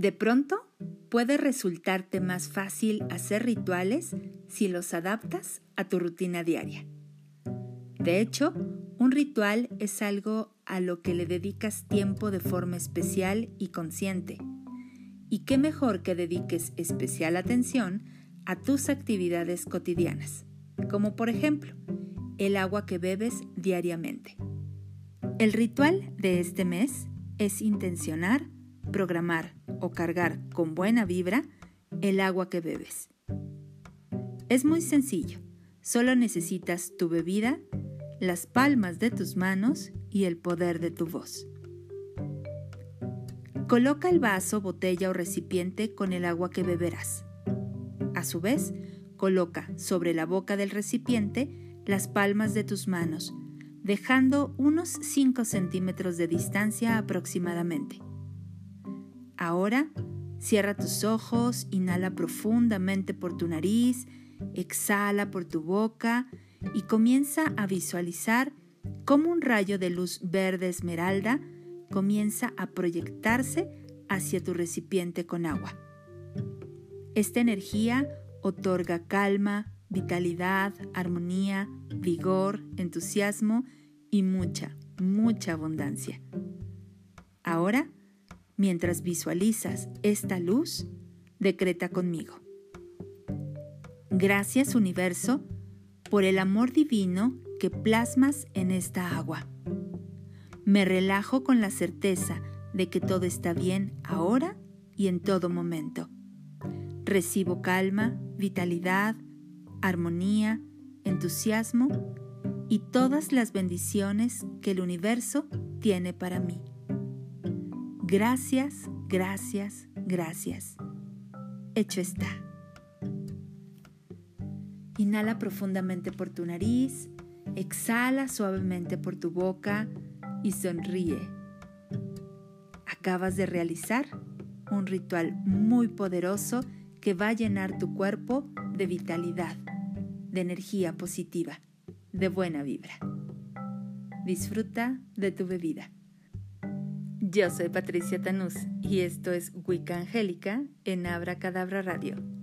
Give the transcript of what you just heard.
De pronto, puede resultarte más fácil hacer rituales si los adaptas a tu rutina diaria. De hecho, un ritual es algo a lo que le dedicas tiempo de forma especial y consciente. Y qué mejor que dediques especial atención a tus actividades cotidianas, como por ejemplo el agua que bebes diariamente. El ritual de este mes es intencionar, programar o cargar con buena vibra el agua que bebes. Es muy sencillo, solo necesitas tu bebida las palmas de tus manos y el poder de tu voz. Coloca el vaso, botella o recipiente con el agua que beberás. A su vez, coloca sobre la boca del recipiente las palmas de tus manos, dejando unos 5 centímetros de distancia aproximadamente. Ahora, cierra tus ojos, inhala profundamente por tu nariz, exhala por tu boca y comienza a visualizar cómo un rayo de luz verde esmeralda comienza a proyectarse hacia tu recipiente con agua. Esta energía otorga calma, vitalidad, armonía, vigor, entusiasmo y mucha, mucha abundancia. Ahora, mientras visualizas esta luz, decreta conmigo. Gracias universo por el amor divino que plasmas en esta agua. Me relajo con la certeza de que todo está bien ahora y en todo momento. Recibo calma, vitalidad, armonía, entusiasmo y todas las bendiciones que el universo tiene para mí. Gracias, gracias, gracias. Hecho está. Inhala profundamente por tu nariz, exhala suavemente por tu boca y sonríe. Acabas de realizar un ritual muy poderoso que va a llenar tu cuerpo de vitalidad, de energía positiva, de buena vibra. Disfruta de tu bebida. Yo soy Patricia Tanús y esto es Wicca Angélica en Abra Cadabra Radio.